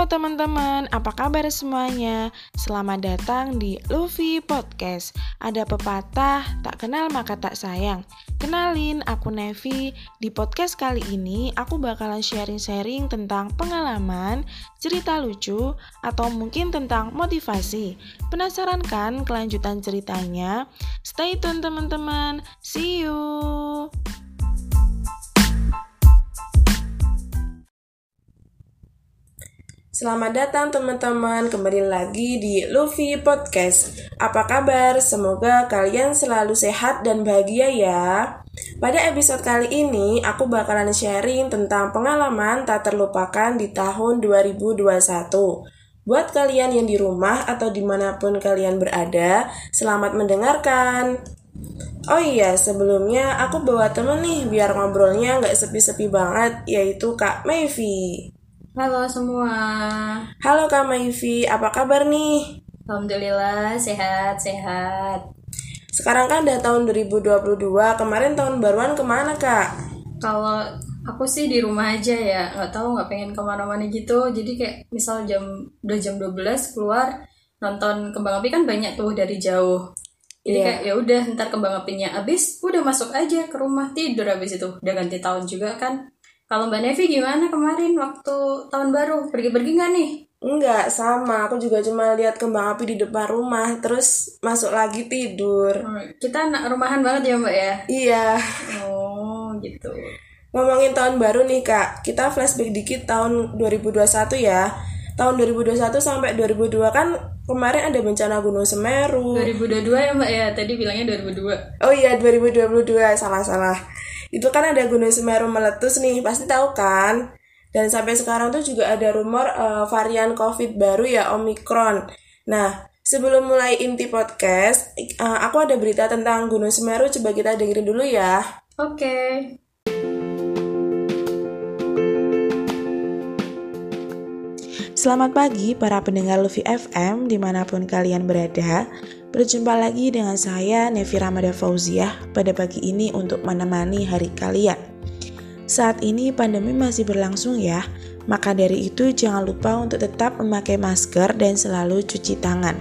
Halo teman-teman, apa kabar semuanya? Selamat datang di Luffy Podcast. Ada pepatah, tak kenal maka tak sayang. Kenalin, aku Nevi. Di podcast kali ini, aku bakalan sharing-sharing tentang pengalaman, cerita lucu, atau mungkin tentang motivasi. Penasaran kan kelanjutan ceritanya? Stay tune teman-teman. See you! Selamat datang teman-teman kembali lagi di Luffy Podcast. Apa kabar? Semoga kalian selalu sehat dan bahagia ya. Pada episode kali ini aku bakalan sharing tentang pengalaman tak terlupakan di tahun 2021. Buat kalian yang di rumah atau di mana pun kalian berada, selamat mendengarkan. Oh iya, sebelumnya aku bawa temen nih biar ngobrolnya nggak sepi-sepi banget, yaitu Kak Mayvi. Halo semua. Halo Kak Maivi, apa kabar nih? Alhamdulillah sehat sehat. Sekarang kan udah tahun 2022, kemarin tahun baruan ke mana Kak? Kalau aku sih di rumah aja ya, nggak tahu nggak pengen ke mana-mana gitu. Jadi kayak misal jam udah jam 12 keluar nonton kembang api kan banyak tuh dari jauh. Jadi Iya. kayak ya udah ntar kembang apinya habis, udah masuk aja ke rumah tidur habis itu. Udah ganti tahun juga kan. Kalau Mbak Nevi gimana kemarin waktu tahun baru? Pergi-pergi nggak nih? Enggak, sama. Aku juga cuma lihat kembang api di depan rumah, terus masuk lagi tidur. Kita anak rumahan banget ya Mbak ya? Iya. Oh gitu. Ngomongin tahun baru nih Kak, kita flashback dikit tahun 2021 ya. Tahun 2021 sampai 2002 kan kemarin ada bencana Gunung Semeru. 2022 ya Mbak ya? Tadi bilangnya 2002. Oh iya 2022 salah-salah. Itu kan ada Gunung Semeru meletus nih, pasti tahu kan? Dan sampai sekarang tuh juga ada rumor eh, varian COVID baru ya Omicron. Nah, sebelum mulai inti podcast, eh, aku ada berita tentang Gunung Semeru coba kita dengerin dulu ya. Oke. Selamat pagi para pendengar Luffy FM di mana pun kalian berada. Berjumpa lagi dengan saya Nevi Ramada Fauziah pada pagi ini untuk menemani hari kalian. Saat ini pandemi masih berlangsung ya, maka dari itu jangan lupa untuk tetap memakai masker dan selalu cuci tangan.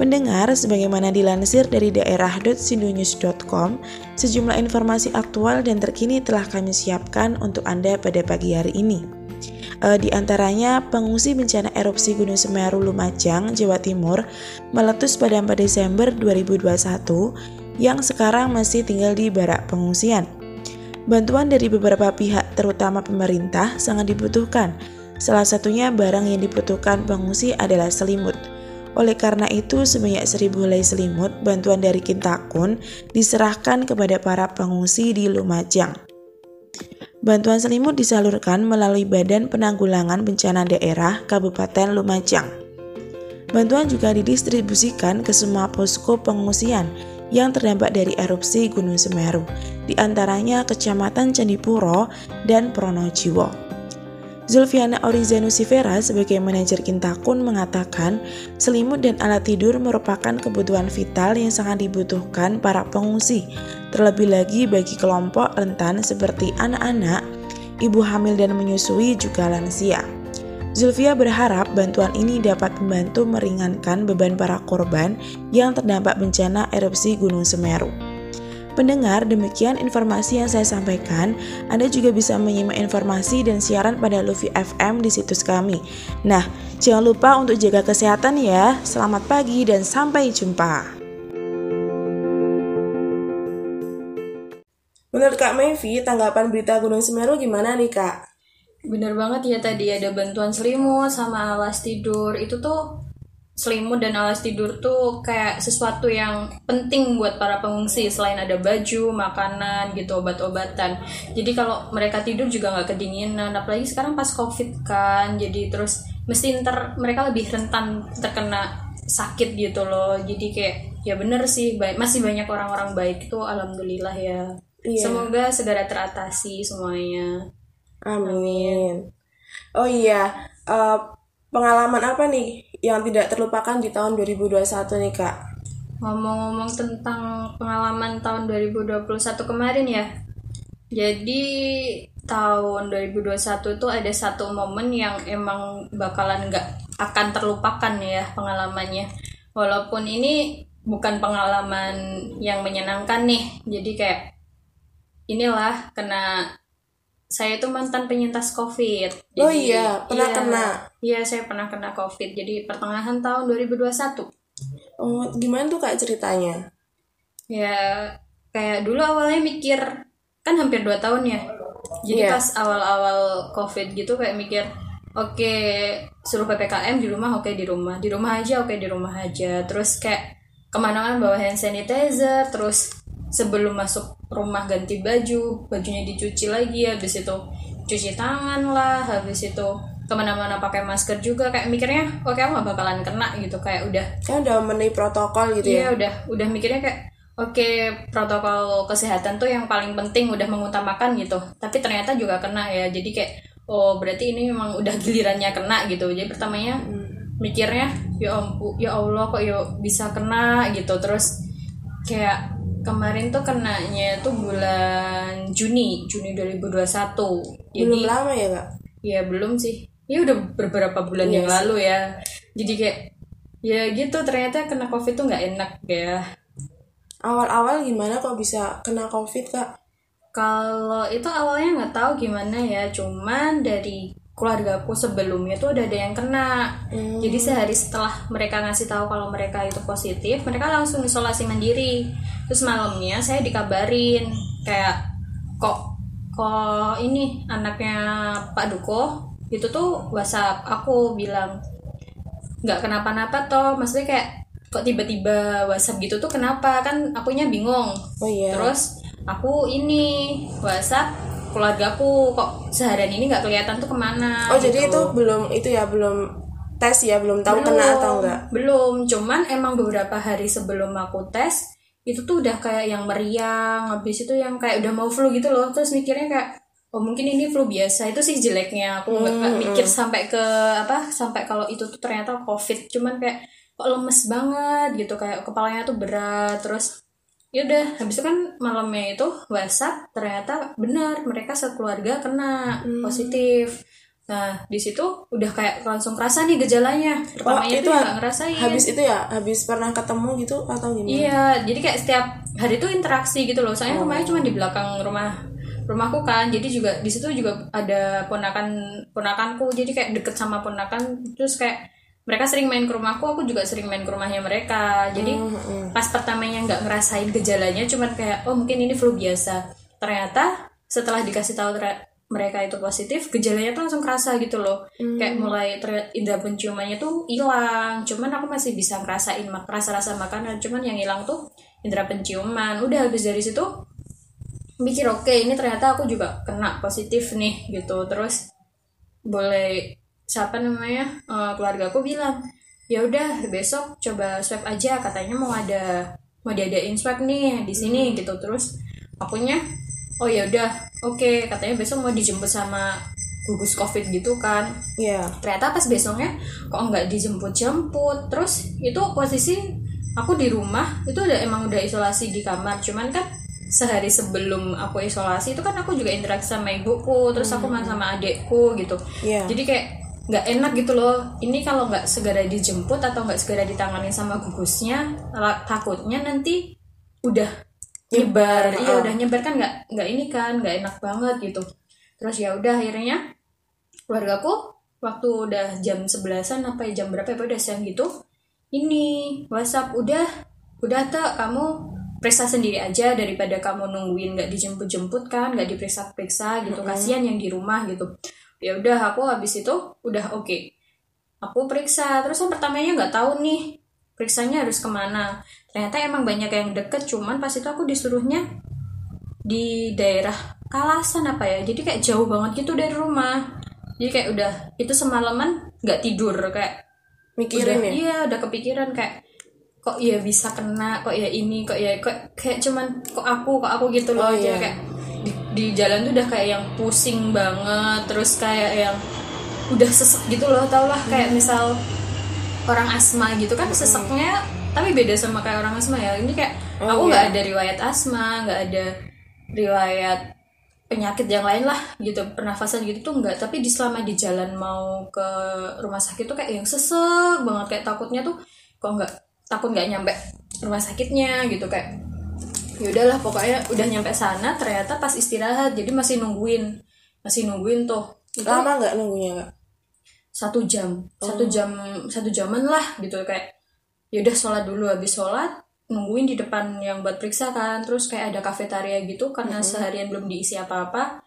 Pendengar, sebagaimana dilansir dari daerah.sindonews.com, sejumlah informasi aktual dan terkini telah kami siapkan untuk Anda pada pagi hari ini. E, di antaranya, pengungsi bencana erupsi Gunung Semeru Lumajang, Jawa Timur, meletus pada 4 Desember 2021 yang sekarang masih tinggal di barak pengungsian. Bantuan dari beberapa pihak, terutama pemerintah, sangat dibutuhkan. Salah satunya barang yang dibutuhkan pengungsi adalah selimut. Oleh karena itu, sebanyak 1000 helai selimut bantuan dari Kintakun diserahkan kepada para pengungsi di Lumajang. Bantuan selimut disalurkan melalui Badan Penanggulangan Bencana Daerah Kabupaten Lumajang. Bantuan juga didistribusikan ke semua posko pengungsian yang terdampak dari erupsi Gunung Semeru, di antaranya Kecamatan Candipuro dan Pronojiwo. Zulfiana Orizanusifera sebagai manajer Kintakun mengatakan selimut dan alat tidur merupakan kebutuhan vital yang sangat dibutuhkan para pengungsi, terlebih lagi bagi kelompok rentan seperti anak-anak, ibu hamil dan menyusui juga lansia. Zulfia berharap bantuan ini dapat membantu meringankan beban para korban yang terdampak bencana erupsi Gunung Semeru. Pendengar, demikian informasi yang saya sampaikan. Anda juga bisa menyimak informasi dan siaran pada Luffy FM di situs kami. Nah, jangan lupa untuk jaga kesehatan ya. Selamat pagi dan sampai jumpa. Menurut Kak Mayvi, tanggapan berita Gunung Semeru gimana nih Kak? Bener banget ya tadi ada bantuan selimut sama alas tidur. Itu tuh selimut dan alas tidur tuh kayak sesuatu yang penting buat para pengungsi selain ada baju, makanan gitu, obat-obatan. Jadi kalau mereka tidur juga nggak kedinginan. Apalagi sekarang pas covid kan, jadi terus mesti ntar mereka lebih rentan terkena sakit gitu loh. Jadi kayak ya bener sih, baik masih banyak orang-orang baik itu alhamdulillah ya. Iya. Semoga segera teratasi semuanya. Amin. Oh iya, eh, pengalaman apa nih yang tidak terlupakan di tahun 2021 nih Kak? Ngomong-ngomong tentang pengalaman tahun 2021 kemarin ya. Jadi tahun 2021 tuh ada satu momen yang emang bakalan nggak akan terlupakan ya pengalamannya walaupun ini bukan pengalaman yang menyenangkan nih jadi kayak inilah kena saya itu mantan penyintas covid. Oh iya, pernah kena. iya saya pernah kena covid. Jadi pertengahan tahun 2021 Oh, gimana tuh kak ceritanya? ya kayak dulu awalnya mikir kan hampir dua tahun ya. Jadi Iya. pas awal-awal covid gitu kayak mikir oke suruh ppkm di rumah oke di rumah. Di rumah aja oke di rumah aja. Terus kayak ke mana-mana bawa hand sanitizer terus sebelum masuk rumah ganti baju bajunya dicuci lagi habis itu cuci tangan lah habis itu ke mana-mana pakai masker juga kayak mikirnya oke aku gak bakalan kena gitu kayak udah Kan udah memenuhi protokol gitu ya? Iya udah udah mikirnya kayak oke protokol kesehatan tuh yang paling penting udah mengutamakan gitu. Tapi ternyata juga kena ya. Jadi kayak oh berarti ini memang udah gilirannya kena gitu. Jadi pertamanya mikirnya ya ampun ya Allah kok ya bisa kena gitu. Terus kayak kemarin tuh kenanya tuh bulan Juni Juni 2021. Jadi Belum lama ya kak? ya belum sih. Ya udah beberapa bulan yang Iya sih. lalu ya. Jadi kayak ya gitu ternyata kena covid tuh nggak enak ya. Awal-awal gimana kok bisa kena covid kak? Kalau itu awalnya nggak tahu gimana ya, cuman dari keluargaku sebelumnya tuh udah ada yang kena. Hmm. Jadi sehari setelah mereka ngasih tahu kalau mereka itu positif, mereka langsung isolasi mandiri. Terus malamnya saya dikabarin kayak kok kok ini anaknya Pak Duko itu tuh WhatsApp aku bilang nggak kenapa-napa toh, maksudnya kayak kok tiba-tiba WhatsApp gitu tuh kenapa kan akunya bingung Oh iya. Terus aku ini WhatsApp keluargaku kok seharian ini nggak kelihatan tuh ke mana. oh jadi gitu. itu belum itu ya belum tes ya belum tahu Belum, kena atau enggak? Belum, cuman emang beberapa hari sebelum aku tes itu tuh udah kayak yang meriang, habis itu yang kayak udah mau flu gitu loh. Terus mikirnya kayak oh mungkin ini flu biasa. Itu sih jeleknya. Aku nggak nggak mikir sampai ke apa sampai kalau itu tuh ternyata covid. Cuman kayak kok lemes banget gitu kayak kepalanya tuh berat terus ya udah habis itu kan malamnya itu WhatsApp ternyata benar mereka sekeluarga kena positif. Nah di situ udah kayak langsung kerasa nih gejalanya. Pertamanya itu tuh ha- nggak ngerasain. Habis itu ya, habis pernah ketemu gitu atau gimana? iya jadi kayak setiap hari tuh interaksi gitu loh. Soalnya rumahnya cuma di belakang rumah rumahku kan. Jadi juga di situ juga ada ponakan ponakanku. Jadi kayak deket sama ponakan terus kayak mereka sering main ke rumahku aku juga sering main ke rumahnya mereka. Jadi pas pertamanya nggak ngerasain gejalanya cuman kayak oh mungkin ini flu biasa. Ternyata setelah dikasih tahu ter- mereka itu positif gejalanya tuh langsung kerasa gitu loh. Kayak mulai terlihat indera penciumannya tuh hilang. Cuman aku masih bisa ngerasain mak- rasa-rasa makanan. Cuman yang hilang tuh indera penciuman. Udah habis dari situ mikir oke ini ternyata aku juga kena positif nih gitu. Terus boleh siapa namanya eh, keluarga aku bilang ya udah besok coba swab aja. Katanya mau ada mau diadain swab nih di sini gitu. Terus akunya oh ya udah oke. Katanya besok mau dijemput sama gugus covid gitu kan. Iya. ternyata pas besoknya kok nggak dijemput-jemput. Terus itu posisi aku di rumah itu udah emang udah isolasi di kamar. Cuman kan sehari sebelum aku isolasi itu kan aku juga interaksi sama ibuku terus aku main sama adekku gitu. Iya. jadi kayak nggak enak gitu loh. Ini kalau nggak segera dijemput atau nggak segera ditangani sama gugusnya takutnya nanti udah nyebar. Iya ah. udah nyebar kan nggak nggak ini kan nggak enak banget gitu. Terus ya udah akhirnya keluargaku waktu udah jam sebelasan apa ya, jam berapa ya udah siang gitu. Ini WhatsApp udah udah tak kamu periksa sendiri aja daripada kamu nungguin nggak dijemput-jemput kan nggak diperiksa-periksa gitu. Kasihan yang di rumah gitu ya udah aku habis itu udah oke. Aku periksa terus yang pertamanya nggak tahu nih periksanya harus ke mana. Ternyata emang banyak yang deket cuman pas itu aku disuruhnya di daerah Kalasan apa ya. Jadi kayak jauh banget gitu dari rumah. Jadi kayak udah itu semalaman nggak tidur kayak Mikirin udah, ya? iya udah kepikiran kayak kok ya bisa kena kok ya ini kok ya kok kayak cuman kok aku kok aku gitu loh. Oh, iya. kayak di, jalan tuh udah kayak yang pusing banget terus kayak yang udah sesek gitu loh tau lah Hmm. kayak misal orang asma gitu kan seseknya tapi beda sama kayak orang asma ya ini kayak Oh, aku iya. nggak ada riwayat asma nggak ada riwayat penyakit yang lain lah gitu pernafasan gitu tuh enggak tapi di selama di jalan mau ke rumah sakit tuh kayak yang sesek banget kayak takutnya tuh kok nggak takut nggak nyampe rumah sakitnya gitu kayak ya udahlah pokoknya udah nyampe sana ternyata pas istirahat jadi masih nungguin. Masih nungguin tuh. Itu lama nggak nunggunya kak? Satu jam. Satu jam satu jaman lah gitu. Kayak ya udah sholat dulu. Habis sholat nungguin di depan yang buat periksa kan. Terus kayak ada kafetaria gitu karena seharian belum diisi apa-apa.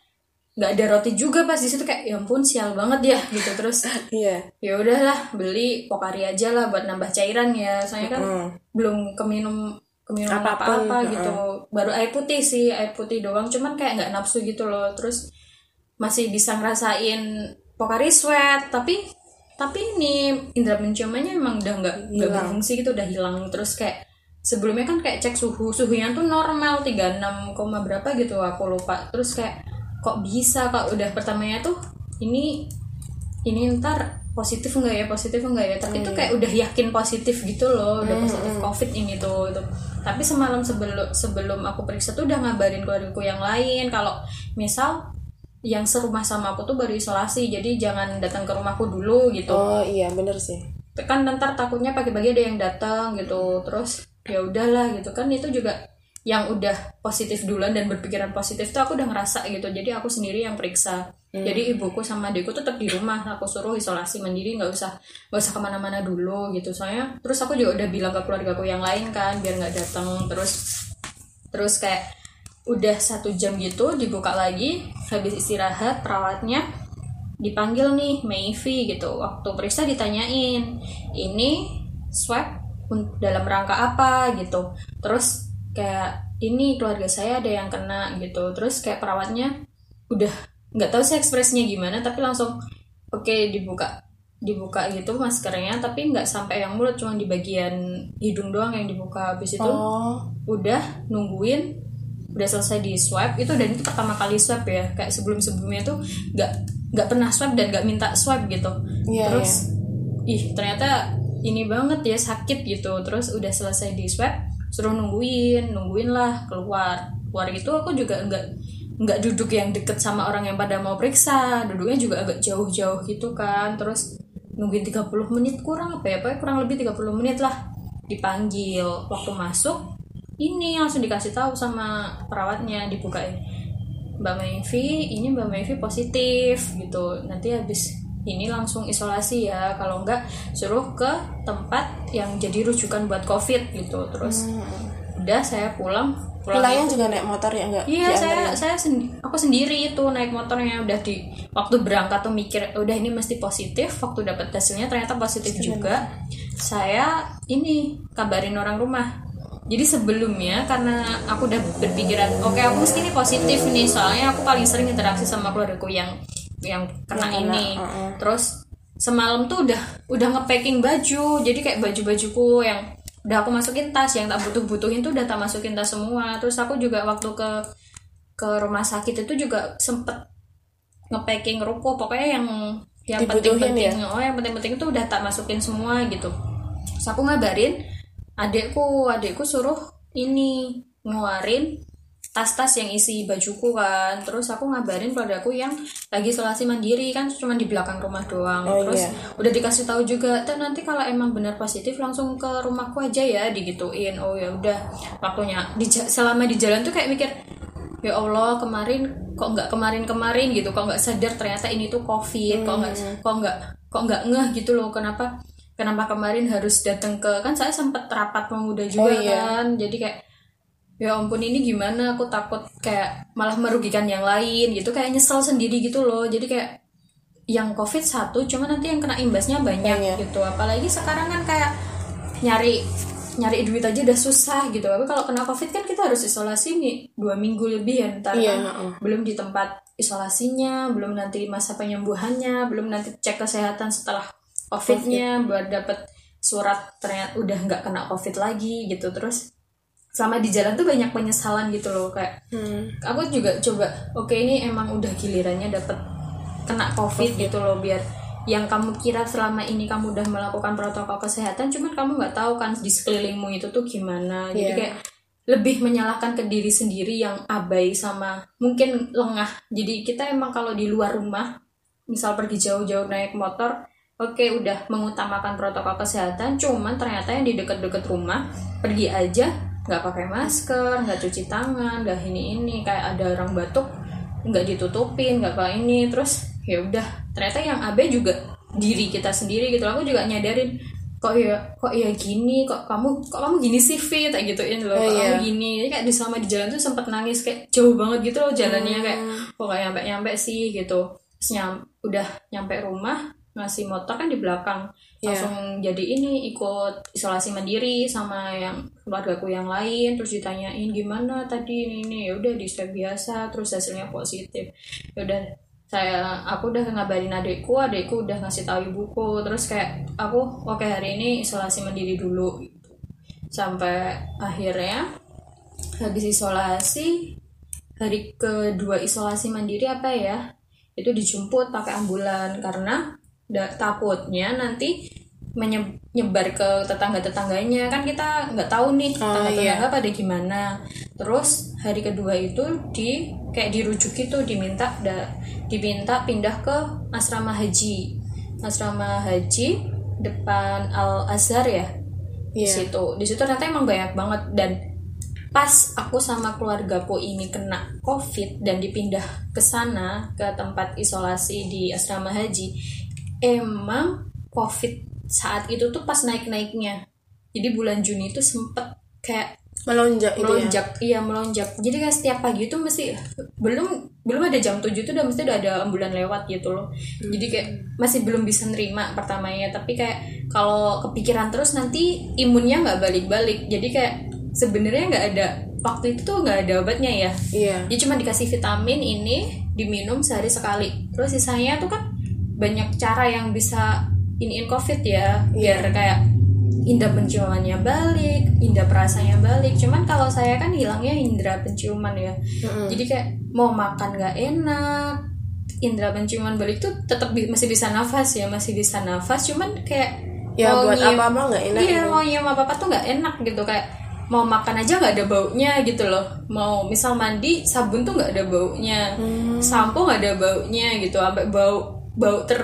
Nggak ada roti juga pas di situ. Kayak ya ampun sial banget ya gitu. Terus iya. ya udahlah beli pokari aja lah buat nambah cairan ya. Soalnya kan Hmm. belum keminum Apa pun, apa-apa gitu. baru air putih sih air putih doang. Cuman kayak nggak nafsu gitu loh. Terus masih bisa ngerasain pokari sweat. Tapi tapi ini indera penciumannya emang udah nggak nggak berfungsi gitu udah hilang. Terus kayak sebelumnya kan kayak cek suhu suhunya tuh normal 36, koma berapa gitu aku lupa. Terus kayak kok bisa kak udah pertamanya tuh ini ini ntar positif enggak ya positif enggak ya? Tapi itu kayak udah yakin positif gitu loh udah positif covid ini tuh itu tapi semalam sebelum sebelum aku periksa tuh udah ngabarin keluargaku yang lain. Kalau misal yang serumah sama aku tuh baru isolasi jadi jangan datang ke rumahku dulu gitu. Oh iya bener sih. Kan ntar takutnya pagi-pagi ada yang datang gitu. Terus ya udahlah gitu. Kan itu juga yang udah positif duluan dan berpikiran positif tuh aku udah ngerasa gitu. Jadi aku sendiri yang periksa. Jadi ibuku sama adikku tetap di rumah. Aku suruh isolasi mandiri nggak usah nggak usah ke mana-mana dulu gitu. Soalnya terus aku juga udah bilang ke keluargaku yang lain kan biar nggak datang terus terus kayak udah satu jam gitu dibuka lagi habis istirahat perawatnya dipanggil nih Mayvi gitu. Waktu periksa ditanyain ini swab dalam rangka apa? gitu. Terus kayak ini keluarga saya ada yang kena gitu. Terus kayak perawatnya udah nggak tahu sih ekspresinya gimana tapi langsung oke dibuka dibuka gitu maskernya tapi nggak sampai yang mulut cuma di bagian hidung doang yang dibuka. Habis itu oh. udah nungguin udah selesai di swab itu dan itu pertama kali swab ya. Kayak sebelum sebelumnya tuh nggak nggak pernah swab dan nggak minta swab gitu. Iya, terus ih ternyata ini banget ya sakit gitu. Terus udah selesai di swab suruh nungguin nungguin lah keluar. Keluar itu aku juga nggak nggak duduk yang deket sama orang yang pada mau periksa. Duduknya juga agak jauh-jauh gitu kan. Terus nungguin 30 menit kurang apa ya? Pokoknya kurang lebih 30 menit lah dipanggil. Waktu masuk ini langsung dikasih tahu sama perawatnya dibukain. Mbak Mayvi ini Mbak Mayvi positif gitu. Nanti habis ini langsung isolasi ya. Kalau enggak suruh ke tempat yang jadi rujukan buat covid gitu. Terus udah saya pulang pulang pulangnya juga naik motor ya enggak? Iya, saya saya sendi- aku sendiri itu naik motornya udah di waktu berangkat tuh mikir udah ini mesti positif, waktu dapat hasilnya ternyata positif. juga. Saya ini kabarin orang rumah. Jadi sebelumnya karena aku udah berpikiran, oke aku mesti ini positif nih, soalnya aku paling sering interaksi sama keluargaku yang yang kena Yang kena, ini. uh-uh. Terus semalam tuh udah udah ngepacking baju, jadi kayak baju-bajuku yang udah aku masukin tas yang tak butuh-butuhin tuh udah tak masukin tas semua. Terus aku juga waktu ke ke rumah sakit itu juga sempet ngepacking ruko pokoknya yang yang penting-penting oh yang penting-penting itu udah tak masukin semua gitu Terus aku ngabarin adekku adekku suruh ini ngeluarin tas-tas yang isi bajuku kan terus aku ngabarin keluargaku yang lagi isolasi mandiri kan cuma di belakang rumah doang Oh, terus iya. udah dikasih tahu juga dan nanti kalau emang benar positif langsung ke rumahku aja ya digituin oh ya udah waktunya di, selama di jalan tuh kayak mikir ya Allah kemarin kok nggak kemarin kemarin gitu kok nggak sadar ternyata ini tuh covid kok nggak Hmm. kok nggak kok nggak ngeh gitu loh kenapa kenapa kemarin harus datang ke kan saya sempat rapat pemuda juga Oh, iya. kan jadi kayak ya ampun ini gimana aku takut kayak malah merugikan yang lain gitu kayak nyesel sendiri gitu loh jadi kayak yang covid satu cuma nanti yang kena imbasnya banyak Banyak. gitu apalagi sekarang kan kayak nyari nyari duit aja udah susah gitu tapi kalau kena covid kan kita harus isolasi nih dua minggu lebih ya ntar Iya, kan. heeh. belum di tempat isolasinya belum nanti masa penyembuhannya belum nanti cek kesehatan setelah covidnya buat dapet surat ternyata udah nggak kena covid lagi gitu terus selama di jalan tuh banyak penyesalan gitu loh kayak Hmm. aku juga coba oke ini emang udah gilirannya dapet kena covid gitu loh biar yang kamu kira selama ini kamu udah melakukan protokol kesehatan cuman kamu nggak tahu kan di sekelilingmu itu tuh gimana jadi Iya. kayak lebih menyalahkan ke diri sendiri yang abai sama mungkin lengah jadi kita emang kalau di luar rumah misal pergi jauh-jauh naik motor oke udah mengutamakan protokol kesehatan cuman ternyata yang di deket-deket rumah pergi aja nggak pakai masker nggak cuci tangan nggak ini ini. Kayak ada orang batuk nggak ditutupin nggak kayak ini. Terus ya udah. Ternyata yang abe juga diri kita sendiri gitu. Aku juga nyadarin kok ya kok ya gini? Kok kamu kok kamu gini sih fit? Kayak gituin loh. Oh, kok iya. kamu gini? Jadi kayak di selama di jalan tuh sempet nangis. Kayak jauh banget gitu loh jalannya. Kayak kok gak nyampe nyampe sih? Gitu. Terus nyam, udah nyampe rumah ngasih motor kan di belakang. Iya. langsung jadi ini ikut isolasi mandiri sama yang keluargaku yang lain. Terus ditanyain gimana tadi ini ini? Ya udah di swab biasa terus hasilnya positif. Ya udah saya aku udah ngabarin adikku adikku udah ngasih tahu ibuku. Terus kayak aku oke hari ini isolasi mandiri dulu. Gitu. sampai akhirnya habis isolasi hari kedua isolasi mandiri apa ya itu dijemput pakai ambulan. Karena da- takutnya nanti menye- nyebar ke tetangga-tetangganya. Kan kita nggak tahu nih tetangga-tetangga pada gimana. Terus hari kedua itu di kayak dirujuk itu diminta da, diminta pindah ke asrama haji. Asrama haji depan Al Azhar ya di Iya. situ. Di situ ternyata emang banyak banget. Dan pas aku sama keluargaku ini kena covid dan dipindah ke sana ke tempat isolasi di asrama haji emang covid saat itu tuh pas naik naiknya jadi bulan Juni itu sempet kayak melonjak itu ya? melonjak. Iya melonjak. Jadi kayak setiap pagi itu mesti belum belum ada jam 7 itu udah mesti udah ada ambulan lewat gitu loh. Jadi kayak masih belum bisa nerima pertamanya. Tapi kayak kalau kepikiran terus nanti imunnya nggak balik-balik. Jadi kayak sebenarnya nggak ada waktu itu tuh nggak ada obatnya ya. Iya. Dia cuma dikasih vitamin ini diminum sehari sekali. Terus sisanya tuh kan banyak cara yang bisa iniin covid ya biar kayak indera penciumannya balik indera perasanya balik. Cuman kalau saya kan hilangnya indera penciuman ya. Jadi kayak mau makan nggak enak indera penciuman balik tuh tetap bi- masih bisa nafas ya masih bisa nafas. Cuman kayak ya mau buat apa apa nggak enak iya itu. mau nyium apa apa tuh nggak enak gitu. Kayak mau makan aja nggak ada baunya gitu loh. Mau misal mandi sabun tuh nggak ada baunya. Hmm. sampo nggak ada baunya gitu sampai bau bau ter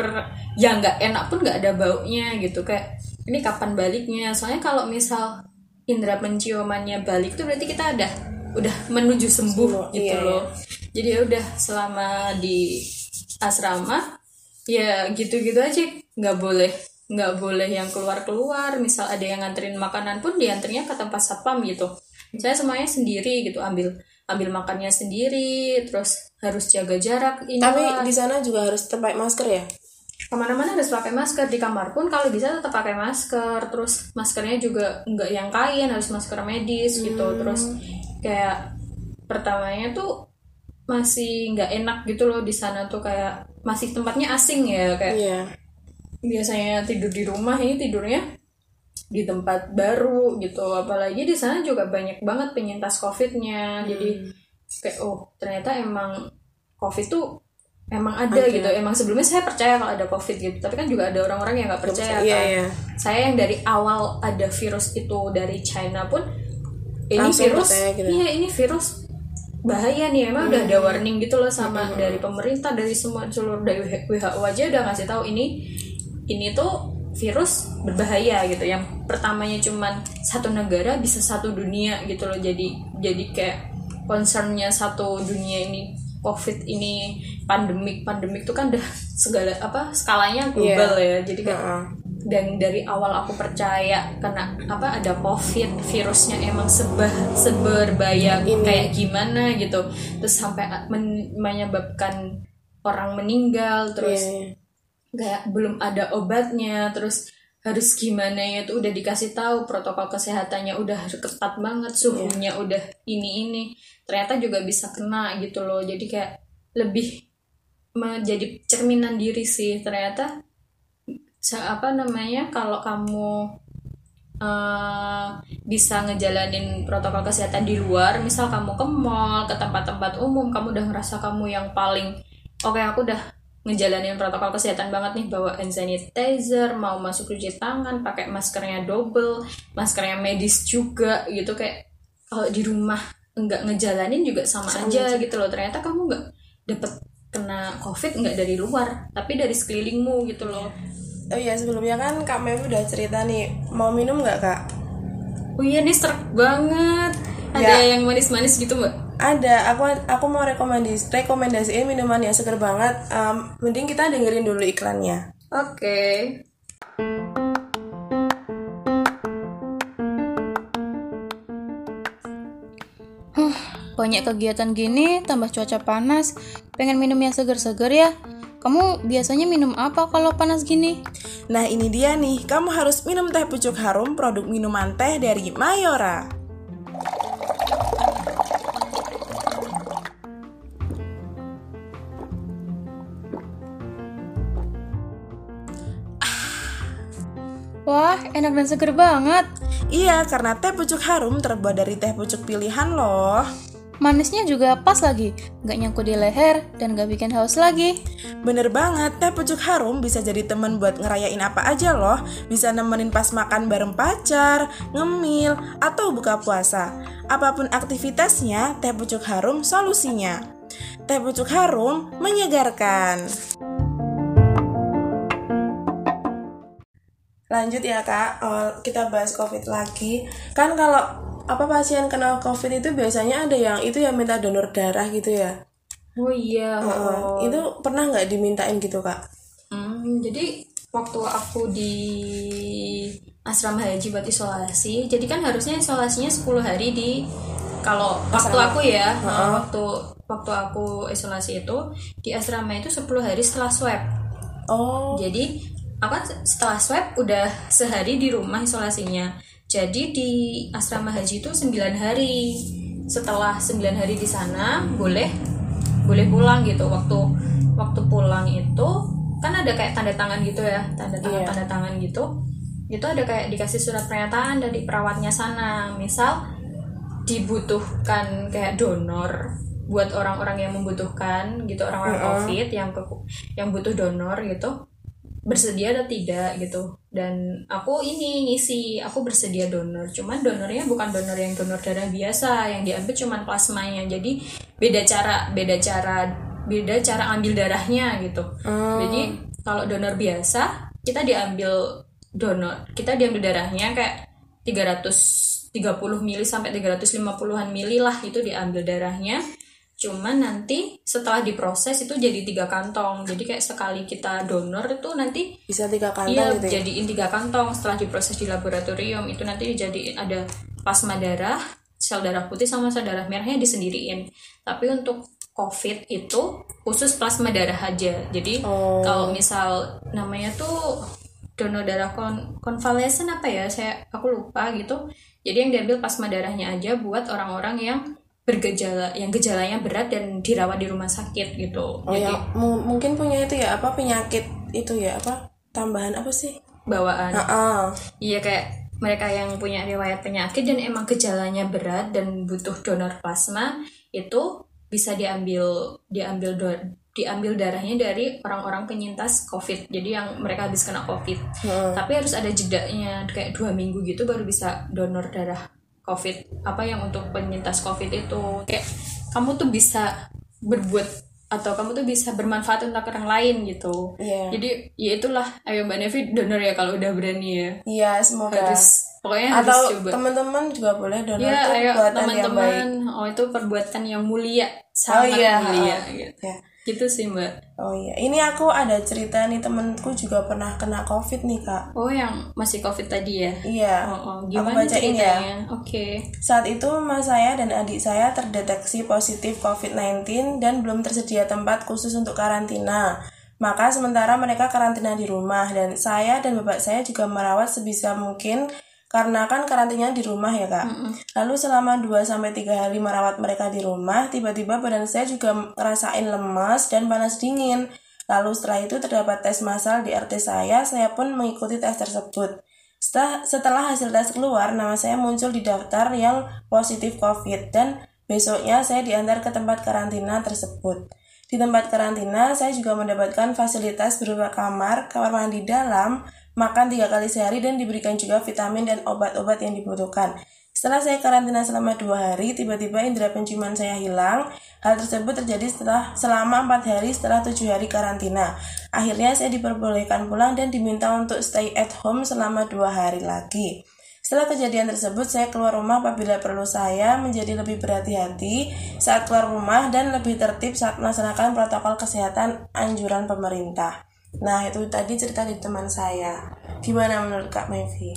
yang nggak enak pun nggak ada baunya gitu. Kayak ini kapan baliknya? Soalnya kalau misal indera penciumannya balik tuh berarti kita udah udah menuju sembuh Sembuh, gitu iya, loh. jadi ya udah selama di asrama ya gitu-gitu aja. Nggak boleh nggak boleh yang keluar-keluar. Misal ada yang nganterin makanan pun diantarnya ke tempat satpam gitu. Saya semuanya sendiri gitu ambil ambil makannya sendiri terus harus jaga jarak ini tapi di sana juga harus tetap pakai masker ya? Ke mana-mana harus pakai masker. Di kamar pun kalau bisa tetap pakai masker. Terus maskernya juga nggak yang kain harus masker medis gitu. Terus kayak pertamanya tuh masih nggak enak gitu loh di sana tuh. Kayak masih tempatnya asing ya. Kayak iya. biasanya tidur di rumah ini tidurnya di tempat baru gitu apalagi di sana juga banyak banget penyintas covidnya. Jadi kayak oh ternyata emang covid tuh emang ada, gitu. Emang sebelumnya saya percaya kalau ada covid gitu. Tapi kan juga ada orang-orang yang nggak percaya iya kan. iya. Saya yang dari awal ada virus itu dari China pun ini Langsung virus percaya gitu. iya ini virus bahaya nih. Emang udah ada warning gitu loh sama dari pemerintah dari semua seluruh dari WHO aja udah ngasih tahu ini ini tuh virus berbahaya gitu. Yang pertamanya cuman satu negara bisa satu dunia gitu loh. Jadi jadi kayak concernnya satu dunia ini covid ini pandemik pandemik tuh kan udah segala apa skalanya global ya. Jadi kayak Heeh. dan dari awal aku percaya karena apa ada covid virusnya emang sebah seberbahaya kayak gimana gitu. Terus sampai men- menyebabkan orang meninggal terus Iya, iya. Kayak belum ada obatnya terus harus gimana ya tuh udah dikasih tahu protokol kesehatannya udah ketat banget suhunya udah ini ini. Ternyata juga bisa kena gitu loh jadi kayak lebih menjadi cerminan diri sih. Ternyata apa namanya kalau kamu eh, bisa ngejalanin protokol kesehatan di luar misal kamu ke mall ke tempat-tempat umum kamu udah ngerasa kamu yang paling oke aku udah ngejalanin protokol kesehatan banget nih bawa hand sanitizer mau masuk cuci tangan pakai maskernya double maskernya medis juga gitu. Kayak kalau di rumah enggak ngejalanin juga sama, aja gitu loh. Ternyata kamu nggak dapet kena covid nggak dari luar tapi dari sekelilingmu gitu loh. Oh iya sebelumnya kan Kak Mevi udah cerita nih Mau minum nggak Kak? oh iya nih serak banget ada Ya. yang manis-manis gitu mbak Ada, aku aku mau rekomendasi rekomendasiin minuman yang seger banget. Em, mending kita dengerin dulu iklannya. oke Banyak kegiatan gini, tambah cuaca panas. Pengen minum yang seger-seger ya. Kamu biasanya minum apa kalau panas gini? Nah ini dia nih, kamu harus minum teh pucuk harum produk minuman teh dari Mayora. Wah, enak dan seger banget. Iya, karena teh pucuk harum terbuat dari teh pucuk pilihan loh. Manisnya juga pas lagi, nggak nyangkut di leher dan nggak bikin haus lagi. Bener banget, teh pucuk harum bisa jadi temen buat ngerayain apa aja loh. Bisa nemenin pas makan bareng pacar, ngemil, atau buka puasa. Apa pun aktivitasnya, teh pucuk harum solusinya. Teh pucuk harum menyegarkan. Lanjut ya kak, Oh, kita bahas covid lagi. Kan kalau apa pasien kena covid itu biasanya ada yang itu yang minta donor darah gitu ya. oh iya Heeh. Itu pernah nggak dimintain gitu kak? Hmm, jadi waktu aku di asrama haji buat isolasi, jadi kan harusnya isolasinya 10 hari di kalau waktu aku ya, nah, waktu waktu aku isolasi itu di asrama itu 10 hari setelah swab. Oh, Jadi aku kan setelah swab udah sehari di rumah isolasinya. Jadi di asrama haji itu 9 hari. Setelah 9 hari di sana boleh boleh pulang gitu. Waktu waktu pulang itu kan ada kayak tanda tangan gitu ya, tanda tangan Iya. tanda tangan gitu. Itu ada kayak dikasih surat pernyataan dari perawatnya sana. Misal dibutuhkan kayak donor buat orang-orang yang membutuhkan gitu orang-orang covid yang ke- yang butuh donor gitu bersedia atau tidak gitu. Dan aku ini ngisi aku bersedia donor. Cuman donornya bukan donor yang donor darah biasa yang diambil cuman plasmanya. Jadi beda cara beda cara beda cara ambil darahnya gitu. Jadi kalau donor biasa kita diambil donor kita diambil darahnya kayak 330 mili sampai 350-an mili lah itu diambil darahnya cuman nanti setelah diproses itu jadi tiga kantong. Jadi kayak sekali kita donor itu nanti bisa tiga kantong iya gitu ya? jadiin tiga kantong. Setelah diproses di laboratorium itu nanti dijadiin ada plasma darah sel darah putih sama sel darah merahnya disendiriin. Tapi untuk covid itu khusus plasma darah aja. Jadi Oh. kalau misal namanya tuh donor darah kon konvalesen apa ya? Saya aku lupa gitu. Jadi yang diambil plasma darahnya aja buat orang-orang yang bergejala yang gejalanya berat dan dirawat di rumah sakit gitu Oh jadi ya, mu- mungkin punya itu ya apa penyakit itu ya apa tambahan apa sih? bawaan Heeh. Iya kayak mereka yang punya riwayat penyakit dan emang gejalanya berat dan butuh donor plasma itu bisa diambil diambil do- diambil darahnya dari orang-orang penyintas COVID. Jadi yang mereka habis kena COVID. Tapi harus ada jedanya kayak dua minggu gitu baru bisa donor darah COVID. Apa yang untuk penyintas COVID itu kayak kamu tuh bisa berbuat atau kamu tuh bisa bermanfaat untuk orang lain gitu. Iya. Jadi ya itulah ayo Mbak Nevi donor ya kalau udah berani ya. Iya, semoga. Harus pokoknya harus Atau coba. teman-teman juga boleh donor Ya, itu ayo buatan yang baik. teman-teman. Oh, itu perbuatan yang mulia, sangat iya. mulia gitu. Ya. Gitu sih, Mbak. Oh iya, ini aku ada cerita nih temenku juga pernah kena covid nih kak. Oh, yang masih Covid tadi ya? Iya. Oh, oh. Aku gimana bacain ya. ceritanya? Oke. Saat itu mas saya dan adik saya terdeteksi positif COVID-19 dan belum tersedia tempat khusus untuk karantina. Maka sementara mereka karantina di rumah dan saya dan bapak saya juga merawat sebisa mungkin karena kan karantinanya di rumah ya kak. Lalu selama 2-3 hari merawat mereka di rumah, tiba-tiba badan saya juga ngerasain lemas dan panas dingin. Lalu setelah itu terdapat tes massal di RT saya, saya pun mengikuti tes tersebut. Setelah, setelah hasil tes keluar, nama saya muncul di daftar yang positif COVID dan besoknya saya diantar ke tempat karantina tersebut. Di tempat karantina, saya juga mendapatkan fasilitas berupa kamar, kamar mandi dalam, makan tiga kali sehari dan diberikan juga vitamin dan obat-obat yang dibutuhkan. Setelah saya karantina selama dua hari, tiba-tiba indera penciuman saya hilang. Hal tersebut terjadi setelah selama empat hari setelah tujuh hari karantina. Akhirnya saya diperbolehkan pulang dan diminta untuk stay at home selama dua hari lagi. Setelah kejadian tersebut, saya keluar rumah apabila perlu saya menjadi lebih berhati-hati saat keluar rumah dan lebih tertib saat melaksanakan protokol kesehatan anjuran pemerintah. Nah, itu tadi cerita dari teman saya. Gimana menurut Kak Mevi?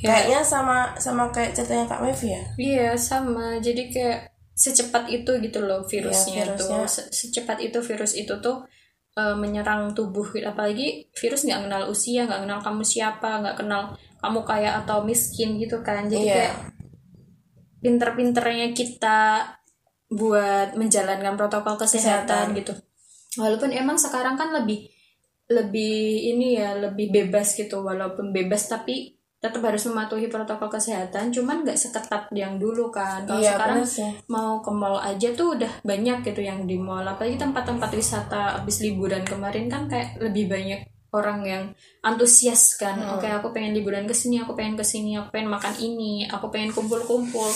Kayaknya sama sama kayak ceritanya Kak Mevi ya? Iya sama, jadi kayak secepat itu gitu loh virusnya, Iya, virusnya. tuh, Se- secepat itu virus itu tuh eh, menyerang tubuh. Apalagi virus nggak kenal usia, nggak kenal kamu siapa, nggak kenal kamu kaya atau miskin gitu kan. Jadi Iya. kayak pinter-pinternya kita buat menjalankan protokol kesehatan, Kesehatan. gitu. Walaupun emang sekarang kan lebih lebih ini ya lebih bebas gitu walaupun bebas tapi tetap harus mematuhi protokol kesehatan cuman nggak seketat yang dulu kan. Kalau Iya, sekarang bener mau ke mall aja tuh udah banyak gitu yang di mall apalagi tempat-tempat wisata habis liburan kemarin kan kayak lebih banyak orang yang antusias kan. Hmm. oke aku pengen liburan ke sini aku pengen ke sini aku pengen makan ini aku pengen kumpul-kumpul.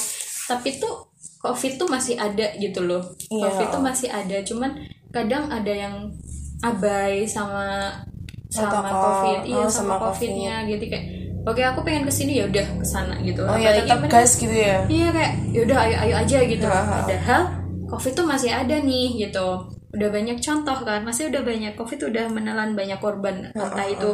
Tapi tuh covid tuh masih ada gitu loh. Iya. covid tuh masih ada cuman kadang ada yang abai sama sama Protokol. covid iya Oh, sama, sama covidnya gitu kayak oke aku pengen ke sini ya udah ke sana gitu Oh ya, tetap bener- gas gitu ya? Iya kayak yaudah ayo ayo aja gitu. Ha. Padahal COVID tuh masih ada nih gitu. Udah banyak contoh kan, masih udah banyak COVID udah menelan banyak korban entah itu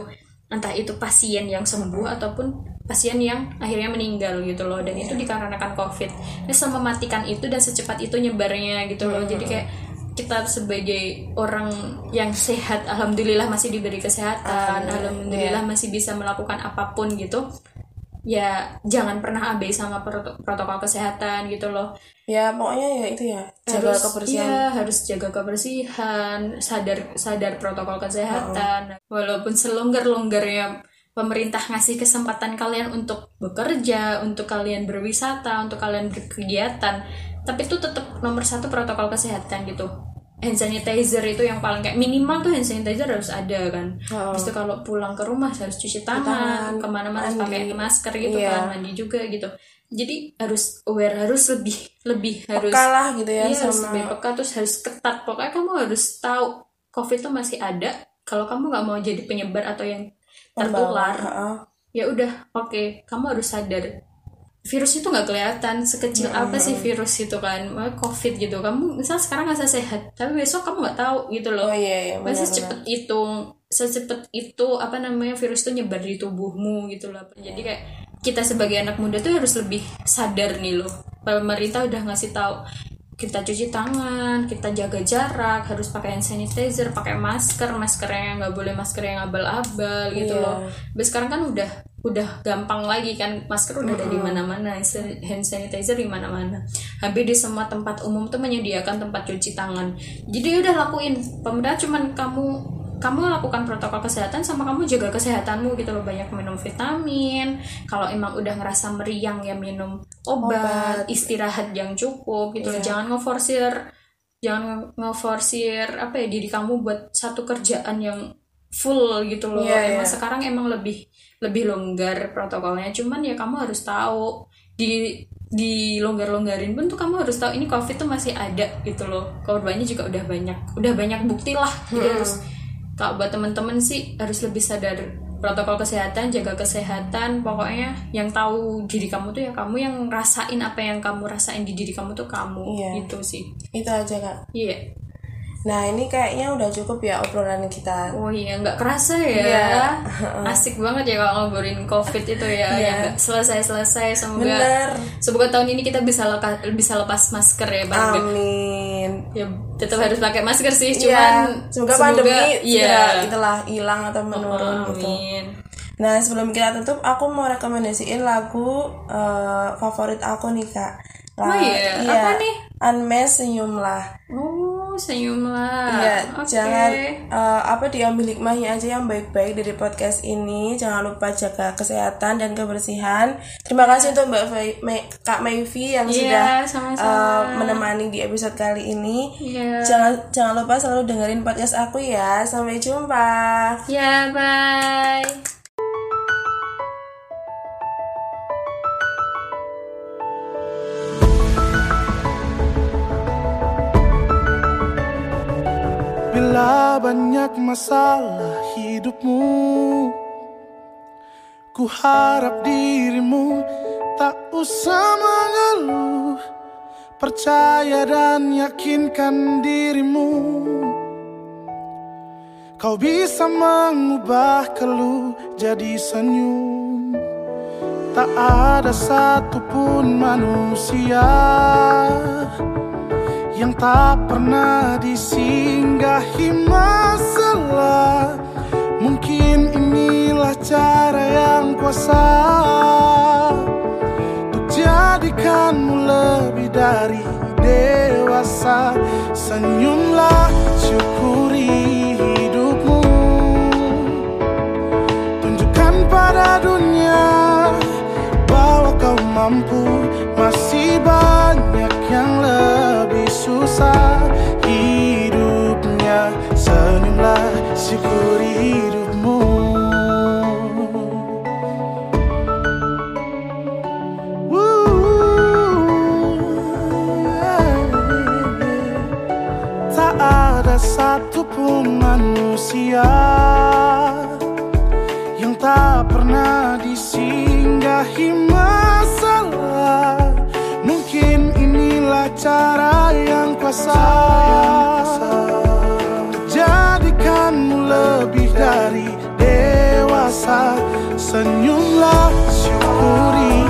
entah itu pasien yang sembuh ataupun pasien yang akhirnya meninggal gitu loh dan itu dikarenakan COVID. Ini mematikan itu dan secepat itu nyebarnya gitu loh. Jadi kayak kita sebagai orang yang sehat, alhamdulillah masih diberi kesehatan, alhamdulillah masih bisa melakukan apa pun gitu. Ya jangan pernah abai sama proto- protokol kesehatan gitu loh. Ya pokoknya ya itu ya jaga harus kebersihan. iya, harus jaga kebersihan sadar sadar protokol kesehatan. Walaupun selonggar longgarnya pemerintah ngasih kesempatan kalian untuk bekerja untuk kalian berwisata untuk kalian berkegiatan tapi itu tetap nomor satu protokol kesehatan gitu. Hand sanitizer itu yang paling kayak minimal tuh hand sanitizer harus ada kan. Oh. Itu kalau pulang ke rumah harus cuci tangan, tangan, ke mana-mana harus pakai masker gitu Iya. kan mandi juga gitu. Jadi harus aware harus lebih lebih harus Peka lah gitu ya iya, harus sama lebih peka terus harus ketat. Pokoknya kamu harus tahu covid tuh masih ada. Kalau kamu nggak mau jadi penyebar atau yang tertular Heeh. ya udah oke kamu harus sadar virus itu nggak kelihatan. Sekecil apa sih virus itu kan? Covid gitu. Kamu misal sekarang nggak sehat tapi besok kamu nggak tahu gitu loh. Oh iya iya masih cepet itu secepat itu apa namanya virus itu nyebar di tubuhmu gitu loh. Jadi kayak kita sebagai anak muda tuh harus lebih sadar nih loh. Pemerintah udah ngasih tahu kita cuci tangan, kita jaga jarak, harus pakai hand sanitizer, pakai masker, maskernya nggak boleh masker yang abal-abal gitu Iya. loh. Tapi sekarang kan udah udah gampang lagi kan masker udah ada di mana-mana, hand sanitizer di mana-mana. Habis di semua tempat umum tuh menyediakan tempat cuci tangan. Jadi udah lakuin. Pemerintah cuman kamu kamu lakukan protokol kesehatan sama kamu jaga kesehatanmu gitu loh banyak minum vitamin kalau emang udah ngerasa meriang ya minum obat, istirahat yang cukup gitu loh Iya. jangan ngeforsir jangan ngeforsir apa ya diri kamu buat satu kerjaan yang full gitu loh Iya, emang iya. sekarang emang lebih lebih longgar protokolnya. Cuman ya kamu harus tahu. Di di longgar-longgarin pun tuh kamu harus tahu ini covid tuh masih ada gitu loh. Korbannya juga udah banyak. Udah banyak bukti lah. Jadi harus kalau buat temen-temen sih harus lebih sadar. Protokol kesehatan jaga kesehatan. Pokoknya yang tahu diri kamu tuh ya kamu yang rasain apa yang kamu rasain di diri kamu tuh kamu. Iya. gitu sih. Itu aja kak. iya Nah ini kayaknya udah cukup ya obrolan kita. oh iya nggak kerasa ya Iya. asik banget ya kalau ngobrolin covid itu ya Iya. yang nggak selesai selesai semoga Bener. semoga tahun ini kita bisa leka, bisa lepas masker ya bang Amin. ya tetap harus pakai masker sih Iya. cuman Semoga pandemi iya segera itulah hilang atau menurun gitu. amin Nah sebelum kita tutup, aku mau rekomendasiin lagu eh, favorit aku nih kak. Oh iya? Apa nih? Unmesh senyumlah. oh senyumlah Iya, Oke. jangan eh, apa diambil hikmahnya aja yang baik-baik dari podcast ini. Jangan lupa jaga kesehatan dan kebersihan. Terima kasih untuk Mbak Fai- Mei- Kak Mayvi yang Iya, sudah eh, menemani di episode kali ini. Iya. Jangan jangan lupa selalu dengerin podcast aku ya. Sampai jumpa. Ya, bye. Bila banyak masalah hidupmu Ku harap dirimu tak usah mengeluh. Percaya dan yakinkan dirimu Kau bisa mengubah keluh jadi senyum. Tak ada satupun manusia Yang tak pernah disinggahi masalah. Mungkin inilah cara yang kuasa Untuk jadikanmu lebih dari dewasa. Senyumlah syukuri hidupmu. Tunjukkan pada dunia bahwa kau mampu. Masih banyak yang lebih susah hidupnya Senyumlah syukuri hidupmu. Tak ada satupun manusia Yang tak pernah disinggahi masalah inilah cara yang kuasa. Jadikanmu lebih dari dewasa. Senyumlah syukuri.